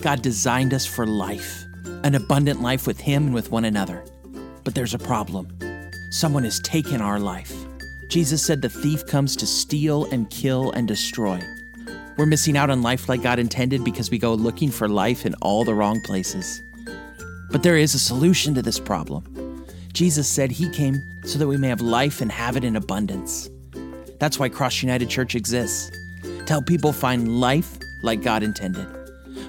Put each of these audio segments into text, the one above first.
God designed us for life, an abundant life with Him and with one another. But there's a problem. Someone has taken our life. Jesus said the thief comes to steal and kill and destroy. We're missing out on life like God intended because we go looking for life in all the wrong places. But there is a solution to this problem. Jesus said He came so that we may have life and have it in abundance. That's why Cross United Church exists to help people find life like God intended.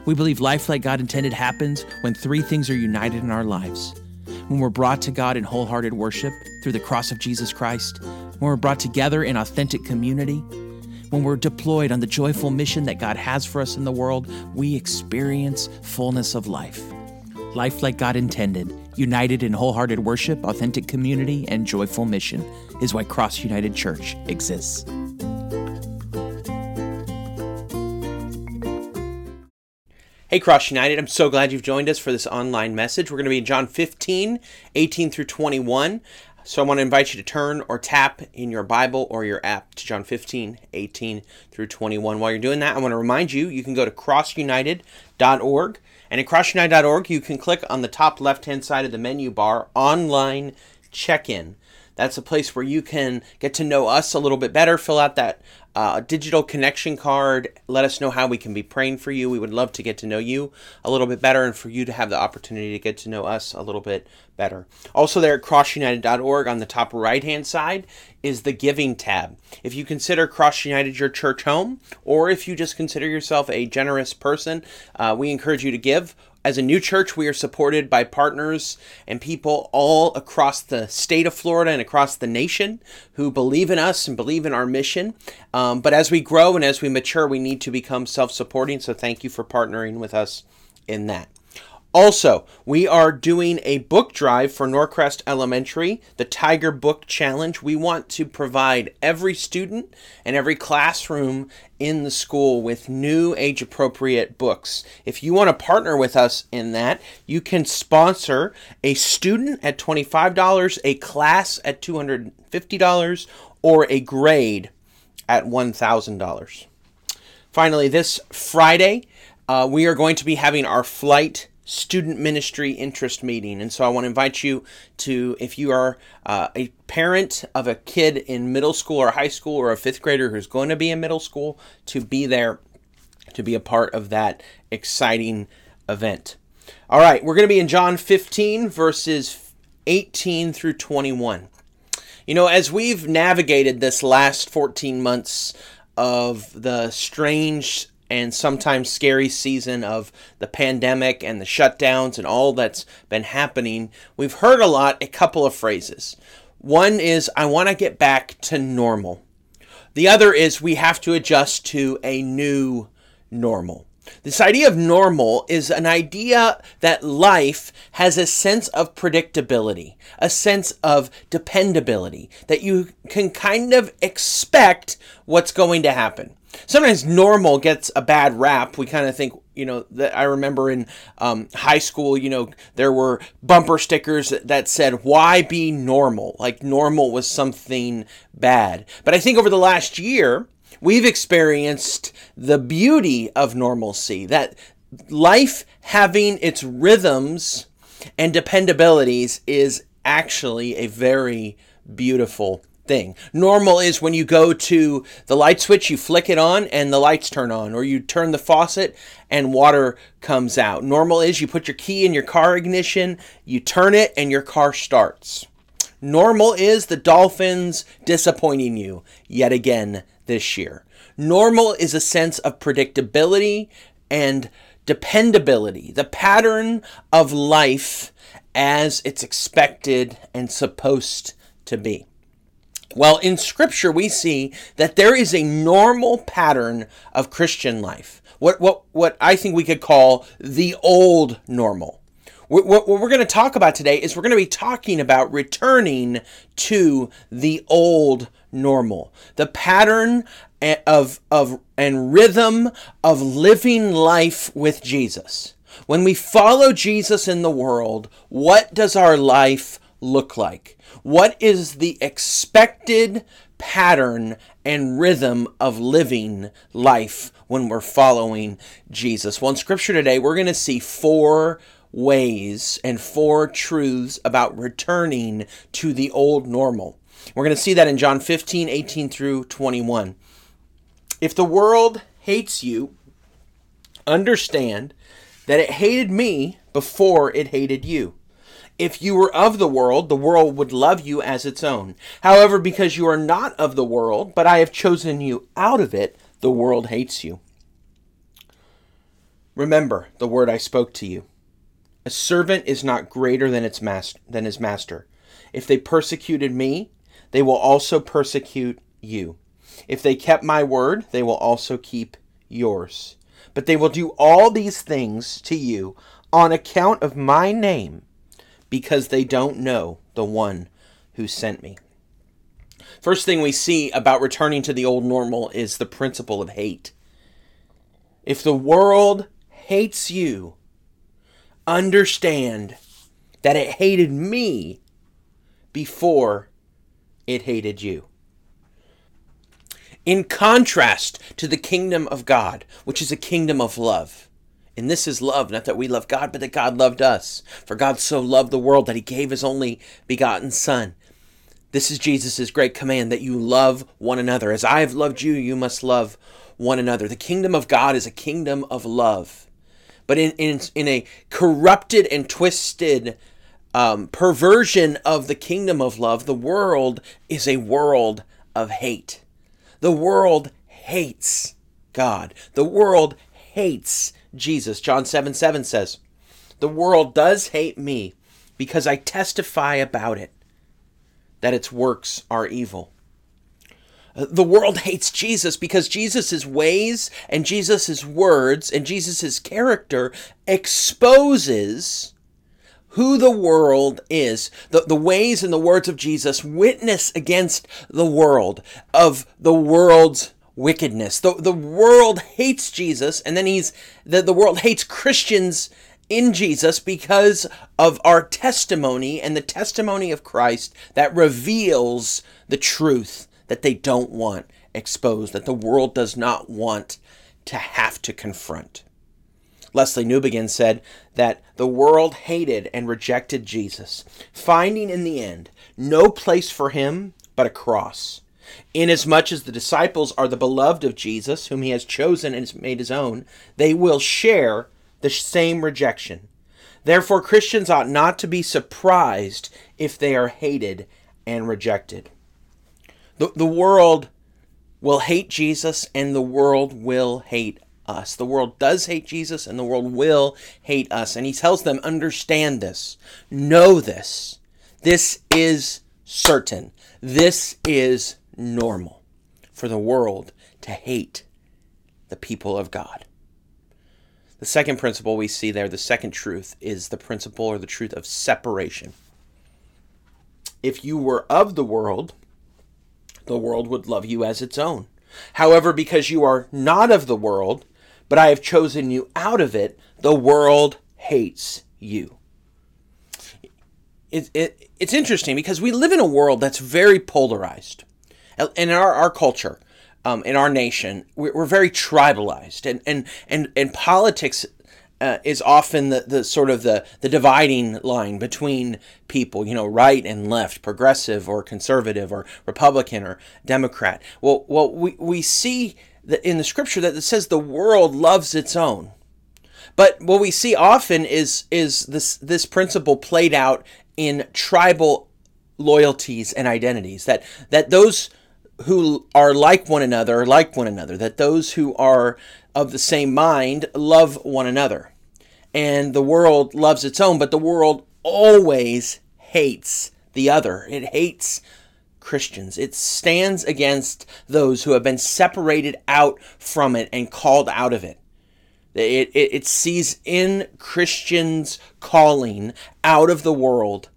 We believe life like God intended happens when three things are united in our lives when we're brought to God in wholehearted worship through the cross of Jesus Christ, when we're brought together in authentic community, when we're deployed on the joyful mission that God has for us in the world, we experience fullness of life. Life like God intended, united in wholehearted worship, authentic community, and joyful mission is why Cross United Church exists. Hey, Cross United, I'm so glad you've joined us for this online message. We're going to be in John 15, 18 through 21. So I want to invite you to turn or tap in your Bible or your app to John 15, 18 through 21. While you're doing that, I want to remind you you can go to crossunited.org. And at crossunited.org, you can click on the top left hand side of the menu bar, Online Check In. That's a place where you can get to know us a little bit better, fill out that uh, digital connection card, let us know how we can be praying for you. We would love to get to know you a little bit better and for you to have the opportunity to get to know us a little bit better. Also, there at crossunited.org on the top right hand side is the giving tab. If you consider Cross United your church home, or if you just consider yourself a generous person, uh, we encourage you to give as a new church, we are supported by partners and people all across the state of Florida and across the nation who believe in us and believe in our mission. Um, but as we grow and as we mature, we need to become self supporting. So thank you for partnering with us in that. Also, we are doing a book drive for Norcrest Elementary, the Tiger Book Challenge. We want to provide every student and every classroom in the school with new age appropriate books. If you want to partner with us in that, you can sponsor a student at $25, a class at $250, or a grade at $1,000. Finally, this Friday, uh, we are going to be having our flight student ministry interest meeting. And so I want to invite you to, if you are uh, a parent of a kid in middle school or high school or a fifth grader who's going to be in middle school, to be there to be a part of that exciting event. All right, we're going to be in John 15, verses 18 through 21. You know, as we've navigated this last 14 months of the strange and sometimes scary season of the pandemic and the shutdowns and all that's been happening, we've heard a lot a couple of phrases. One is, I want to get back to normal. The other is, we have to adjust to a new normal. This idea of normal is an idea that life has a sense of predictability, a sense of dependability, that you can kind of expect what's going to happen sometimes normal gets a bad rap. We kind of think, you know, that I remember in um, high school, you know, there were bumper stickers that said, why be normal? Like normal was something bad. But I think over the last year, we've experienced the beauty of normalcy, that life having its rhythms and dependabilities is actually a very beautiful thing. Normal is when you go to the light switch, you flick it on and the lights turn on, or you turn the faucet and water comes out. Normal is you put your key in your car ignition, you turn it, and your car starts. Normal is the Dolphins disappointing you yet again this year. Normal is a sense of predictability and dependability, the pattern of life as it's expected and supposed to be. Well, in Scripture, we see that there is a normal pattern of Christian life. What, what, what I think we could call the old normal. What, we're going to talk about today is we're going to be talking about returning to the old normal, the pattern eh, of, of and rhythm of living life with Jesus. When we follow Jesus in the world, what does our life look like? What is the expected pattern and rhythm of living life when we're following Jesus? Well, in scripture today, we're going to see four ways and four truths about returning to the old normal. We're going to see that in John 15, 18 through 21. If the world hates you, understand that it hated me before it hated you. If you were of the world, the world would love you as its own. However, because you are not of the world, but I have chosen you out of it, the world hates you. Remember the word I spoke to you. A servant is not greater than its master than his master. If they persecuted me, they will also persecute you. If they kept my word, they will also keep yours. But they will do all these things to you on account of my name, because they don't know the one who sent me. First thing we see about returning to the old normal is the principle of hate. If the world hates you, understand that it hated me before it hated you. In contrast to the kingdom of God, which is a kingdom of love. And this is love, not that we love God, but that God loved us. For God so loved the world that he gave his only begotten Son. This is Jesus' great command that you love one another. As I have loved you, you must love one another. The kingdom of God is a kingdom of love. But in, in, in a corrupted and twisted um, perversion of the kingdom of love, the world is a world of hate. The world hates God. The world hates Jesus. John 7 7 says, The world does hate me because I testify about it that its works are evil. The world hates Jesus because Jesus' ways and Jesus' words and Jesus' character exposes who the world is. The, the ways and the words of Jesus witness against the world, of the world's wickedness. The, the world hates Jesus, and then he's the, the world hates Christians in Jesus because of our testimony and the testimony of Christ that reveals the truth that they don't want exposed, that the world does not want to have to confront. Lesslie Newbigin said that the world hated and rejected Jesus, finding in the end no place for him but a cross. Inasmuch as the disciples are the beloved of Jesus, whom he has chosen and has made his own, they will share the same rejection. Therefore, Christians ought not to be surprised if they are hated and rejected. The, the world will hate Jesus and the world will hate us. The world does hate Jesus and the world will hate us. And he tells them, understand this, know this. This is certain. This is normal for the world to hate the people of God. The second principle we see there, the second truth, is the principle or the truth of separation. If you were of the world, the world would love you as its own. However, because you are not of the world, but I have chosen you out of it, the world hates you. It, it, it's interesting because we live in a world that's very polarized. In our, our culture, um, in our nation, we're, we're, very tribalized, and and and and politics uh, is often the, the sort of the, the dividing line between people, you know, right and left, progressive or conservative or Republican or Democrat. Well, well, we, we see that in the scripture that it says the world loves its own. But what we see often is is this this principle played out in tribal loyalties and identities that that those who are like one another like one another, that those who are of the same mind love one another. And the world loves its own, but the world always hates the other. It hates Christians. It stands against those who have been separated out from it and called out of it. It, it, it sees in Christians' calling out of the world,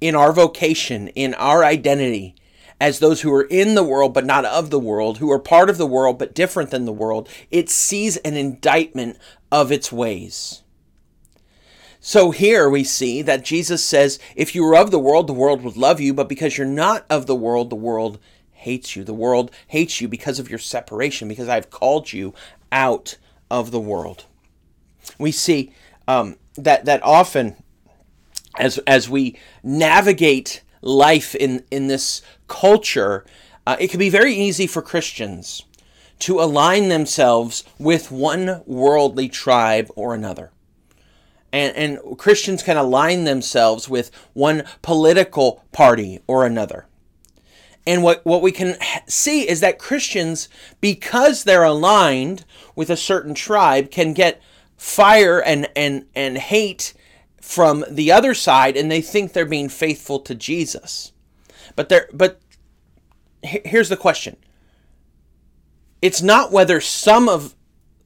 in our vocation, in our identity, as those who are in the world but not of the world, who are part of the world but different than the world, it sees an indictment of its ways. So here we see that Jesus says, If you were of the world, the world would love you, but because you're not of the world, the world hates you. The world hates you because of your separation, because I've called you out of the world. We see um, that that often, as as we navigate life in in this culture, uh, it can be very easy for Christians to align themselves with one worldly tribe or another. And, and Christians can align themselves with one political party or another. And what, what we can see is that Christians, because they're aligned with a certain tribe, can get fire and, and, and hate from the other side, and they think they're being faithful to Jesus. But they but here's the question. It's not whether some of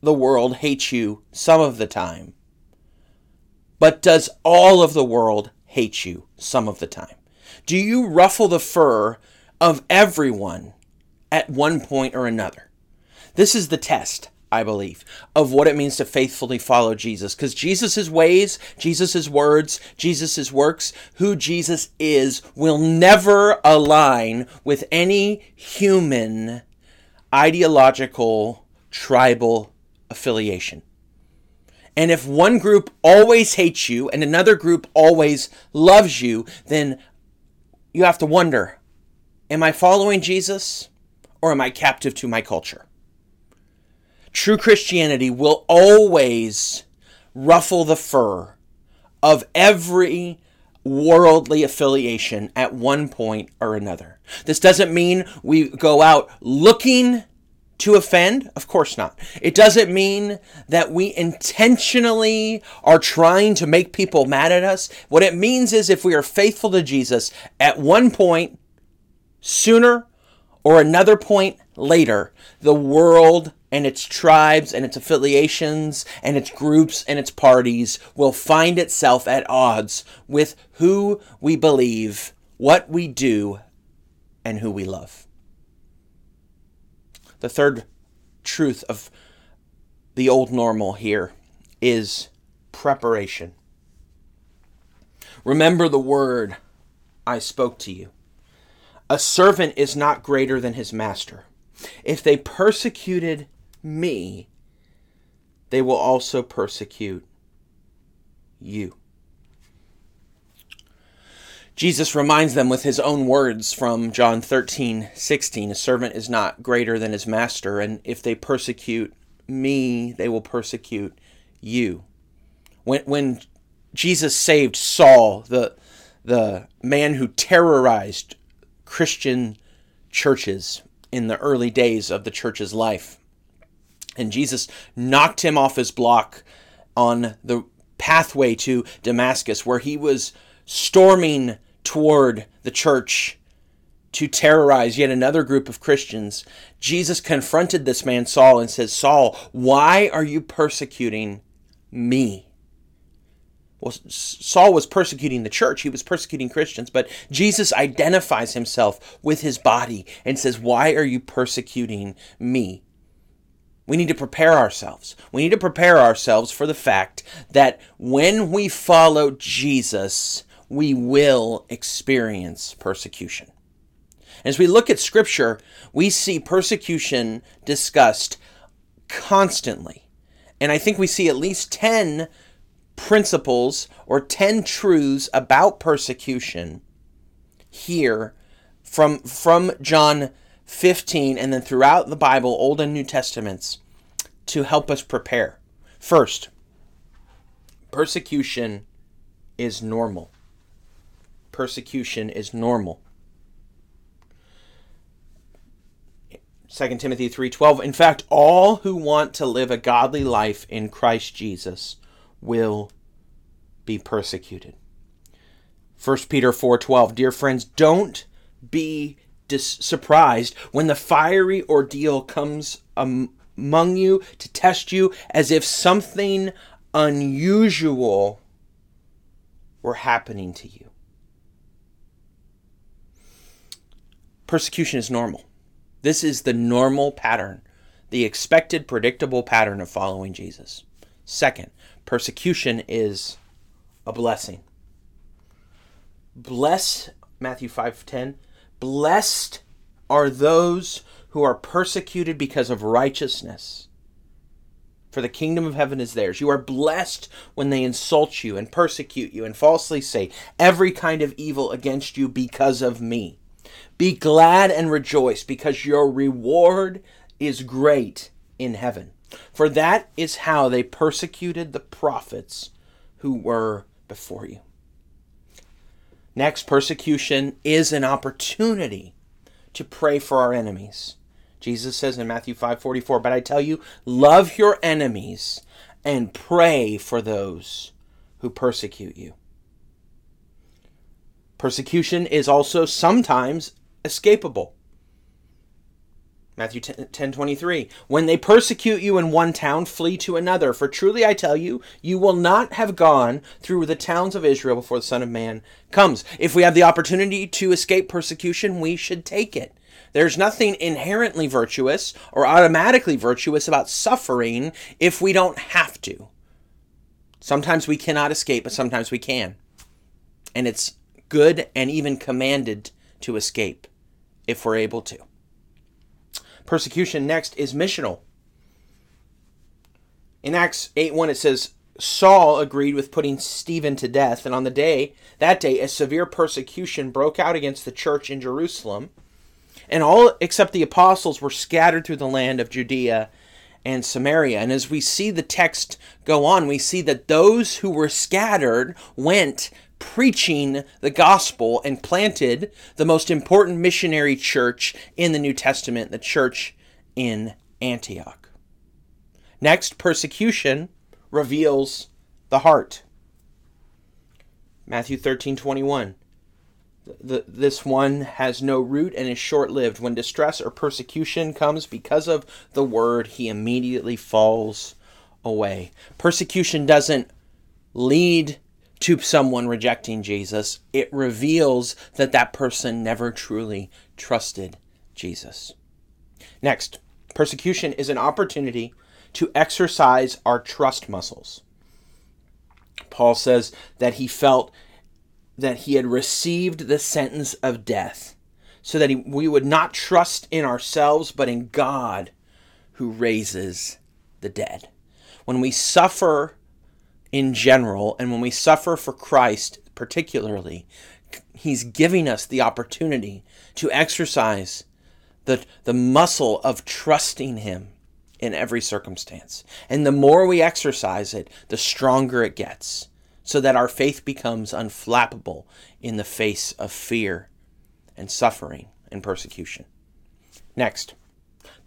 the world hates you some of the time, but does all of the world hate you some of the time? Do you ruffle the fur of everyone at one point or another? This is the test. I believe, of what it means to faithfully follow Jesus. Because Jesus' ways, Jesus' words, Jesus' works, who Jesus is, will never align with any human ideological tribal affiliation. And if one group always hates you and another group always loves you, then you have to wonder am I following Jesus or am I captive to my culture? True Christianity will always ruffle the fur of every worldly affiliation at one point or another. This doesn't mean we go out looking to offend? Of course not. It doesn't mean that we intentionally are trying to make people mad at us. What it means is if we are faithful to Jesus at one point, sooner or another point later, the world and its tribes and its affiliations and its groups and its parties will find itself at odds with who we believe, what we do, and who we love. The third truth of the old normal here is preparation. Remember the word I spoke to you. A servant is not greater than his master. If they persecuted me, they will also persecute you. Jesus reminds them with his own words from John 13, 16. A servant is not greater than his master, and if they persecute me, they will persecute you. When, when Jesus saved Saul, the, the man who terrorized Christian churches in the early days of the church's life, and Jesus knocked him off his block on the pathway to Damascus, where he was storming toward the church to terrorize yet another group of Christians. Jesus confronted this man, Saul, and says, Saul, why are you persecuting me? Well, Saul was persecuting the church, he was persecuting Christians, but Jesus identifies himself with his body and says, Why are you persecuting me? We need to prepare ourselves. We need to prepare ourselves for the fact that when we follow Jesus, we will experience persecution. As we look at Scripture, we see persecution discussed constantly. And I think we see at least 10 principles or 10 truths about persecution here from, from John 15, and then throughout the Bible, Old and New Testaments, to help us prepare. First, persecution is normal. Persecution is normal. 2 Timothy 3:12 In fact all who want to live a godly life in Christ Jesus will be persecuted. 1 Peter 4:12 Dear friends don't be dis- surprised when the fiery ordeal comes among you to test you as if something unusual were happening to you. Persecution is normal. This is the normal pattern, the expected, predictable pattern of following Jesus. Second, persecution is a blessing. Bless Matthew 5:10. Blessed are those who are persecuted because of righteousness. For the kingdom of heaven is theirs. You are blessed when they insult you and persecute you and falsely say every kind of evil against you because of me. Be glad and rejoice because your reward is great in heaven. For that is how they persecuted the prophets who were before you. Next, persecution is an opportunity to pray for our enemies. Jesus says in Matthew 5:44, "But I tell you, love your enemies and pray for those who persecute you." Persecution is also sometimes escapable. Matthew 10, 23. When they persecute you in one town, flee to another. For truly I tell you, you will not have gone through the towns of Israel before the Son of Man comes. If we have the opportunity to escape persecution, we should take it. There's nothing inherently virtuous or automatically virtuous about suffering if we don't have to. Sometimes we cannot escape, but sometimes we can. And it's good and even commanded to escape if we're able to. Persecution next is missional. In Acts 8 1, it says, Saul agreed with putting Stephen to death, and on the day, that day, a severe persecution broke out against the church in Jerusalem, and all except the apostles were scattered through the land of Judea and Samaria. And as we see the text go on, we see that those who were scattered went preaching the gospel and planted the most important missionary church in the New Testament, the church in Antioch. Next, persecution reveals the heart. Matthew 13 21. The, this one has no root and is short lived. When distress or persecution comes because of the word, he immediately falls away. Persecution doesn't lead to someone rejecting Jesus, it reveals that that person never truly trusted Jesus. Next, persecution is an opportunity to exercise our trust muscles. Paul says that he felt that he had received the sentence of death so that he, we would not trust in ourselves but in God who raises the dead. When we suffer in general, and when we suffer for Christ particularly, He's giving us the opportunity to exercise the, the muscle of trusting Him in every circumstance. And the more we exercise it, the stronger it gets, so that our faith becomes unflappable in the face of fear and suffering and persecution. Next,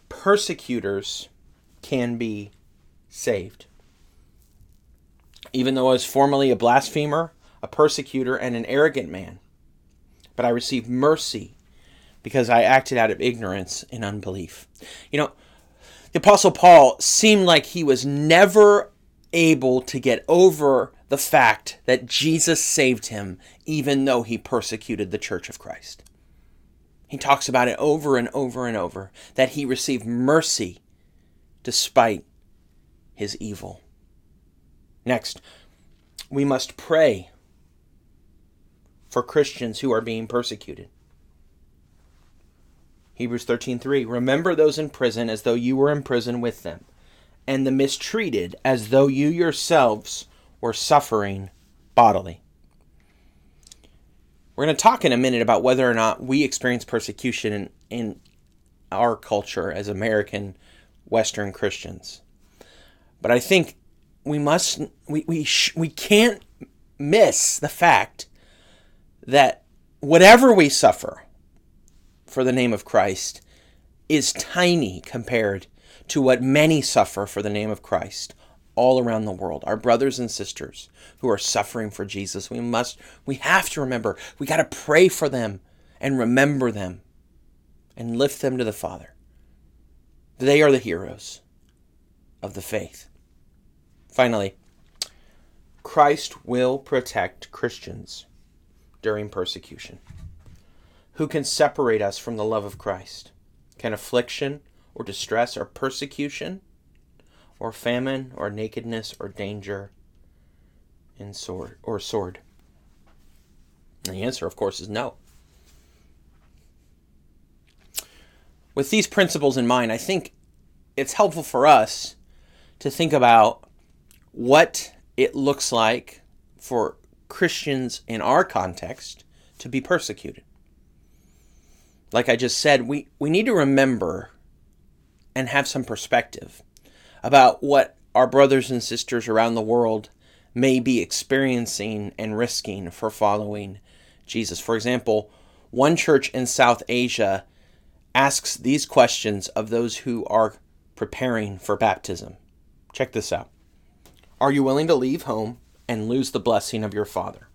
persecutors can be saved. Even though I was formerly a blasphemer, a persecutor, and an arrogant man, but I received mercy because I acted out of ignorance and unbelief. You know, the Apostle Paul seemed like he was never able to get over the fact that Jesus saved him, even though he persecuted the church of Christ. He talks about it over and over and over that he received mercy despite his evil. Next, we must pray for Christians who are being persecuted. Hebrews 13:3 Remember those in prison as though you were in prison with them, and the mistreated as though you yourselves were suffering bodily. We're going to talk in a minute about whether or not we experience persecution in, in our culture as American Western Christians. But I think we must we we sh- we can't miss the fact that whatever we suffer for the name of Christ is tiny compared to what many suffer for the name of Christ all around the world. Our brothers and sisters who are suffering for Jesus, we must we have to remember, we got to pray for them and remember them and lift them to the Father. They are the heroes of the faith. Finally, Christ will protect Christians during persecution. Who can separate us from the love of Christ? Can affliction or distress or persecution or famine or nakedness or danger and sword or sword? And the answer, of course, is no. With these principles in mind, I think it's helpful for us to think about what it looks like for Christians in our context to be persecuted. Like I just said, we, we need to remember and have some perspective about what our brothers and sisters around the world may be experiencing and risking for following Jesus. For example, one church in South Asia asks these questions of those who are preparing for baptism. Check this out Are you willing to leave home and lose the blessing of your father?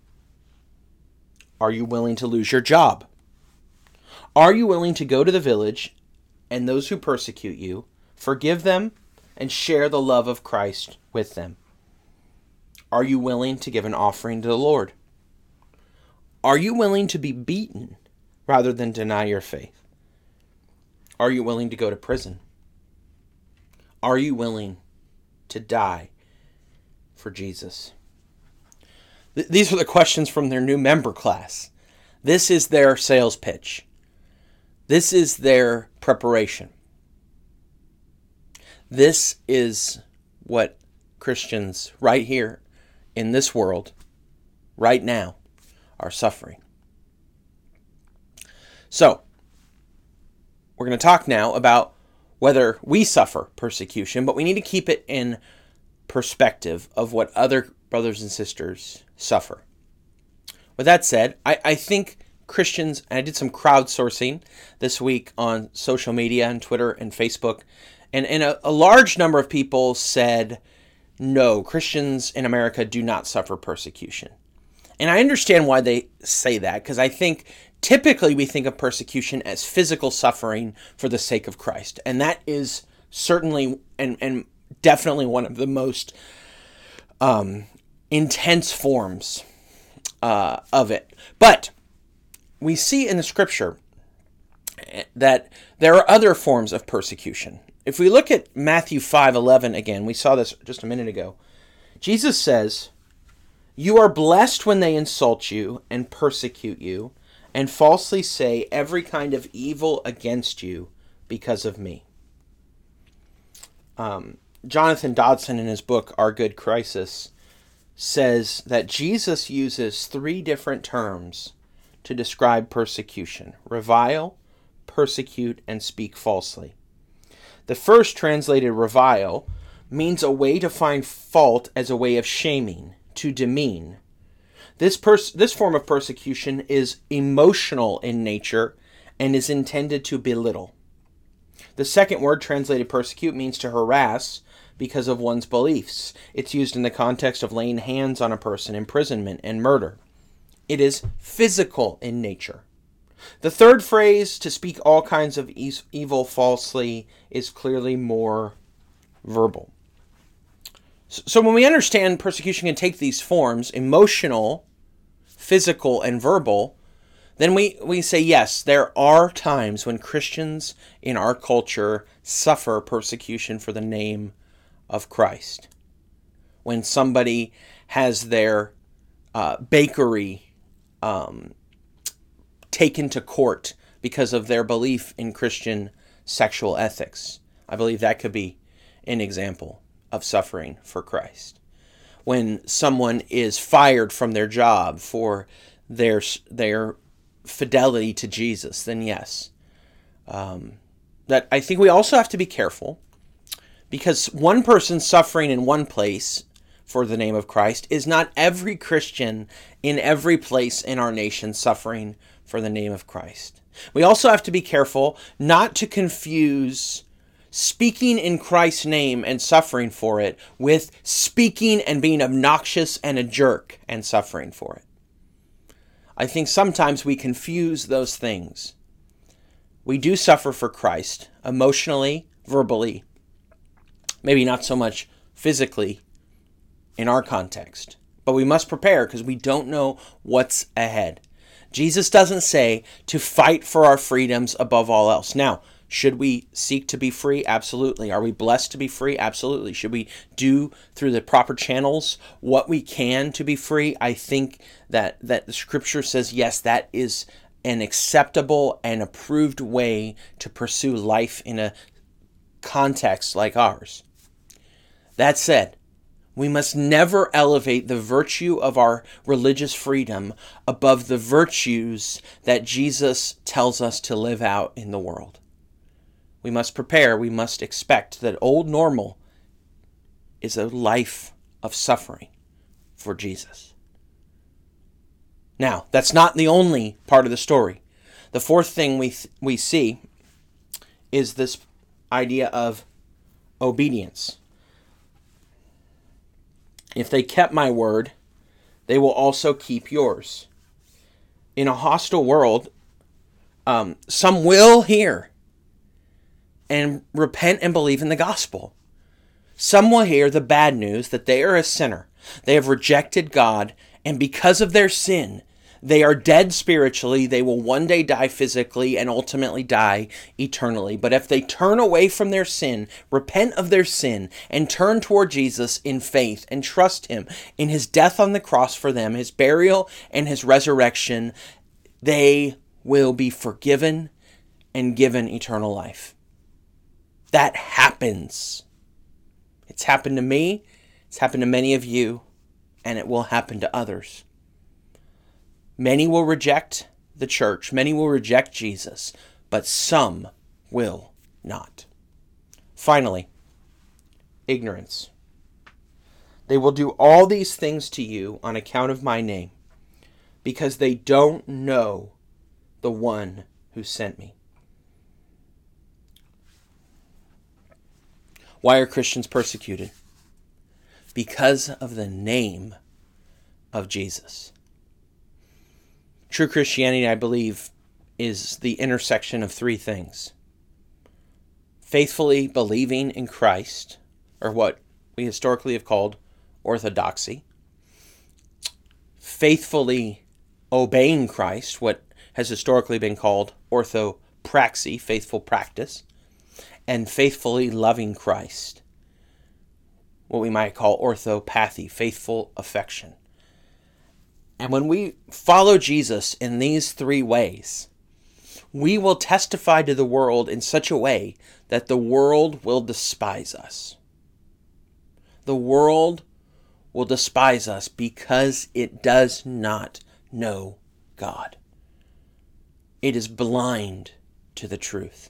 Are you willing to lose your job? Are you willing to go to the village and those who persecute you, forgive them, and share the love of Christ with them? Are you willing to give an offering to the Lord? Are you willing to be beaten rather than deny your faith? Are you willing to go to prison? Are you willing to die for Jesus? Th- these are the questions from their new member class. This is their sales pitch. This is their preparation. This is what Christians right here in this world, right now, are suffering. So, we're going to talk now about whether we suffer persecution, but we need to keep it in perspective of what other brothers and sisters suffer. With that said, I, I think Christians, and I did some crowdsourcing this week on social media and Twitter and Facebook, and, and a, a large number of people said, no, Christians in America do not suffer persecution. And I understand why they say that, because I think typically we think of persecution as physical suffering for the sake of Christ. And that is certainly and, and definitely one of the most um, intense forms uh, of it. But we see in the scripture that there are other forms of persecution. If we look at Matthew 5:11 again, we saw this just a minute ago. Jesus says, "You are blessed when they insult you and persecute you and falsely say every kind of evil against you because of me." Um, Jonathan Dodson in his book Our Good Crisis says that Jesus uses three different terms to describe persecution revile, persecute, and speak falsely. The first, translated revile, means a way to find fault as a way of shaming, to demean. This, pers- this form of persecution is emotional in nature and is intended to belittle. The second word, translated persecute, means to harass because of one's beliefs. It's used in the context of laying hands on a person, imprisonment, and murder. It is physical in nature. The third phrase, to speak all kinds of e- evil falsely, is clearly more verbal. So, when we understand persecution can take these forms emotional, physical, and verbal then we, we say, yes, there are times when Christians in our culture suffer persecution for the name of Christ. When somebody has their uh, bakery um, taken to court because of their belief in Christian sexual ethics. I believe that could be an example of suffering for Christ. When someone is fired from their job for their their fidelity to Jesus, then yes. Um, that I think we also have to be careful because one person suffering in one place for the name of Christ is not every Christian in every place in our nation suffering for the name of Christ. We also have to be careful not to confuse speaking in Christ's name and suffering for it with speaking and being obnoxious and a jerk and suffering for it. I think sometimes we confuse those things. We do suffer for Christ emotionally, verbally, maybe not so much physically in our context. But we must prepare because we don't know what's ahead. Jesus doesn't say to fight for our freedoms above all else. Now, Should we seek to be free? Absolutely. Are we blessed to be free? Absolutely. Should we do through the proper channels what we can to be free? I think that that the scripture says yes, that is an acceptable and approved way to pursue life in a context like ours. That said, we must never elevate the virtue of our religious freedom above the virtues that Jesus tells us to live out in the world. We must prepare, we must expect that old normal is a life of suffering for Jesus. Now, that's not the only part of the story. The fourth thing we, th- we see is this idea of obedience. If they kept my word, they will also keep yours. In a hostile world, um, some will hear and repent and believe in the gospel. Some will hear the bad news that they are a sinner. They have rejected God, and because of their sin, they are dead spiritually. They will one day die physically and ultimately die eternally. But if they turn away from their sin, repent of their sin, and turn toward Jesus in faith and trust Him in His death on the cross for them, His burial, and His resurrection, they will be forgiven and given eternal life. That happens. It's happened to me, it's happened to many of you, and it will happen to others. Many will reject the church, many will reject Jesus, but some will not. Finally, ignorance. They will do all these things to you on account of my name, because they don't know the one who sent me. Why are Christians persecuted? Because of the name of Jesus. True Christianity, I believe, is the intersection of three things. Faithfully believing in Christ, or what we historically have called orthodoxy, faithfully obeying Christ, what has historically been called orthopraxy, faithful practice, and faithfully loving Christ, what we might call orthopathy, faithful affection. And when we follow Jesus in these three ways, we will testify to the world in such a way that the world will despise us. The world will despise us because it does not know God. It is blind to the truth.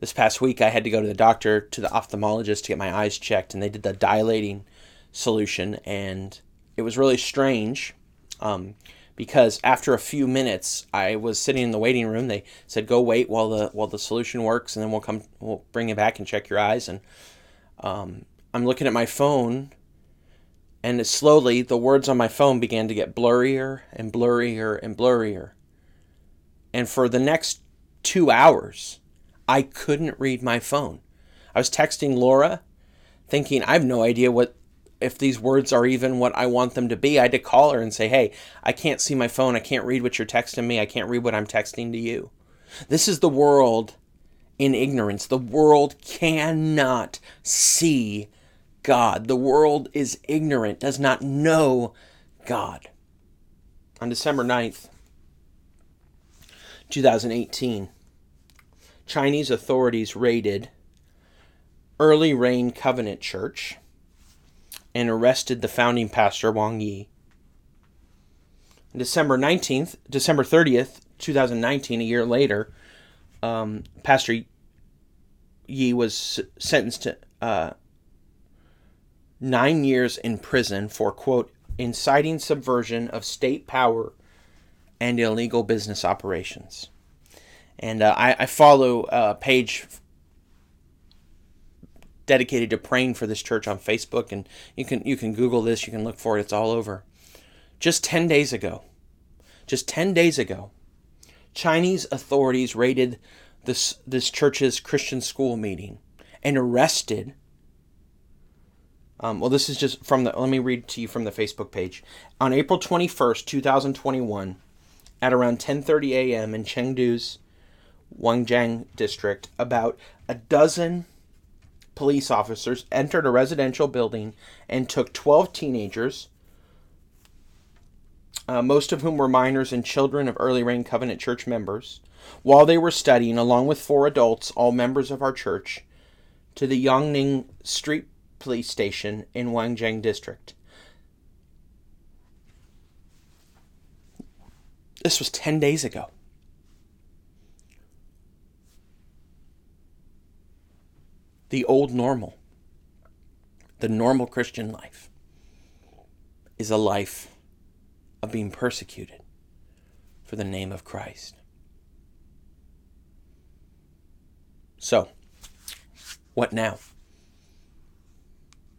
This past week, I had to go to the doctor, to the ophthalmologist to get my eyes checked, and they did the dilating solution, and it was really strange um, because after a few minutes, I was sitting in the waiting room. They said, "Go wait while the while the solution works, and then we'll come. We'll bring you back and check your eyes." And um, I'm looking at my phone, and slowly the words on my phone began to get blurrier and blurrier and blurrier. And for the next two hours, I couldn't read my phone. I was texting Laura, thinking I have no idea what if these words are even what I want them to be, I had to call her and say, hey, I can't see my phone. I can't read what you're texting me. I can't read what I'm texting to you. This is the world in ignorance. The world cannot see God. The world is ignorant, does not know God. On December 9th, 2018, Chinese authorities raided Early Rain Covenant Church and arrested the founding pastor Wang Yi. On December 19th, December 30th, 2019, a year later, um, Pastor Yi was sentenced to uh, nine years in prison for, quote, inciting subversion of state power and illegal business operations. And uh, I, I, follow a page dedicated to praying for this church on Facebook, and you can you can Google this, you can look for it. It's all over. Just ten days ago, just ten days ago, Chinese authorities raided this this church's Christian school meeting and arrested. Um, well, this is just from the. Let me read to you from the Facebook page. On April twenty first, two thousand twenty one, at around ten thirty a.m. in Chengdu's Wangjiang district, about a dozen police officers entered a residential building and took 12 teenagers, uh, most of whom were minors and children of Early Rain Covenant Church members, while they were studying, along with four adults, all members of our church, to the Yongning Street Police Station in Wangjiang District. This was 10 days ago. The old normal, the normal Christian life, is a life of being persecuted for the name of Christ. So, what now?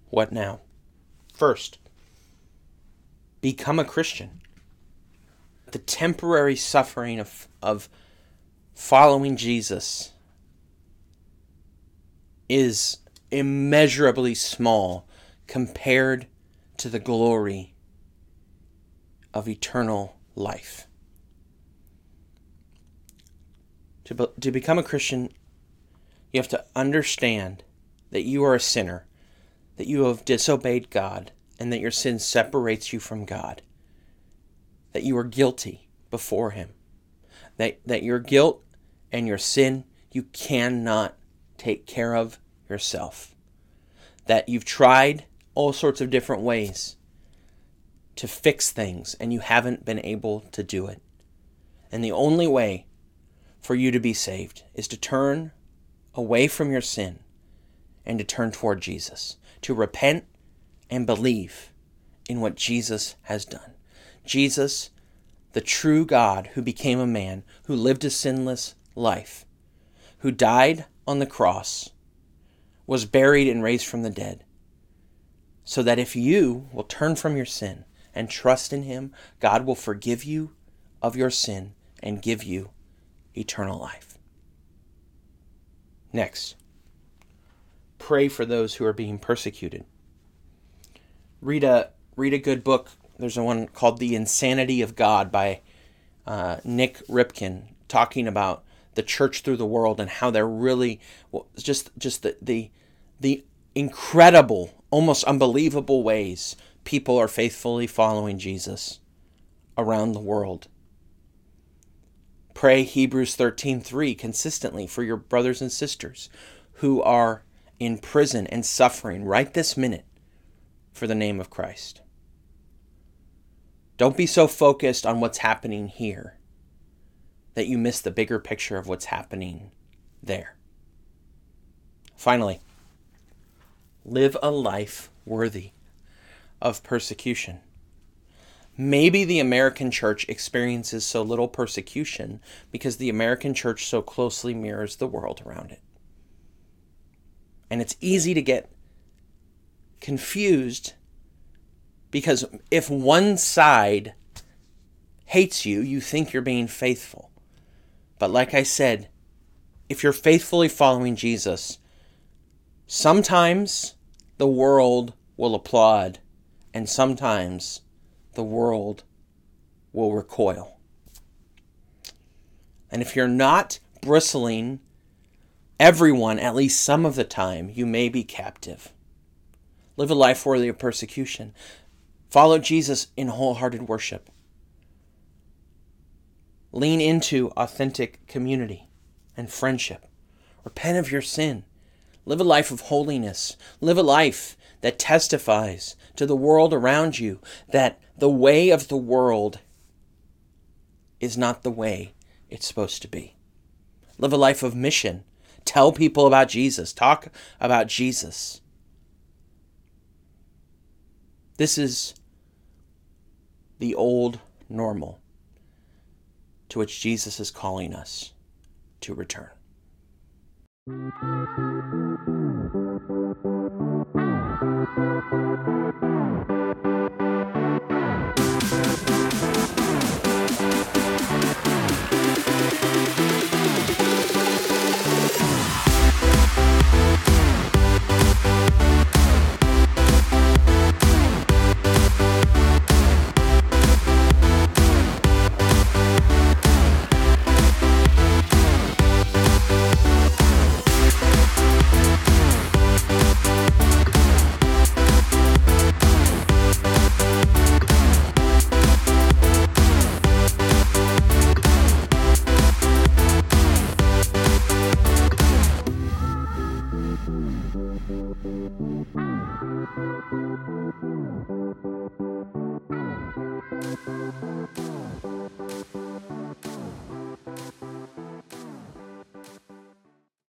What now? First, become a Christian. The temporary suffering of, of following Jesus is immeasurably small compared to the glory of eternal life. To, be, to become a Christian, you have to understand that you are a sinner, that you have disobeyed God, and that your sin separates you from God, that you are guilty before Him, that, that your guilt and your sin you cannot take care of yourself. That you've tried all sorts of different ways to fix things and you haven't been able to do it. And the only way for you to be saved is to turn away from your sin and to turn toward Jesus, to repent and believe in what Jesus has done. Jesus, the true God who became a man, who lived a sinless life, who died on the cross, was buried and raised from the dead, so that if you will turn from your sin and trust in Him, God will forgive you of your sin and give you eternal life. Next, pray for those who are being persecuted. Read a read a good book. There's a one called "The Insanity of God" by uh, Nik Ripken, talking about the church through the world and how they're really just just the the, the incredible, almost unbelievable ways people are faithfully following Jesus around the world. Pray Hebrews 13:3 consistently for your brothers and sisters who are in prison and suffering right this minute for the name of Christ. Don't be so focused on what's happening here that you miss the bigger picture of what's happening there. Finally, live a life worthy of persecution. Maybe the American church experiences so little persecution because the American church so closely mirrors the world around it. And it's easy to get confused because if one side hates you, you think you're being faithful. But like I said, if you're faithfully following Jesus, sometimes the world will applaud, and sometimes the world will recoil. And if you're not bristling everyone at least some of the time, you may be captive. Live a life worthy of persecution. Follow Jesus in wholehearted worship. Lean into authentic community and friendship. Repent of your sin. Live a life of holiness. Live a life that testifies to the world around you that the way of the world is not the way it's supposed to be. Live a life of mission. Tell people about Jesus. Talk about Jesus. This is the old normal to which Jesus is calling us to return.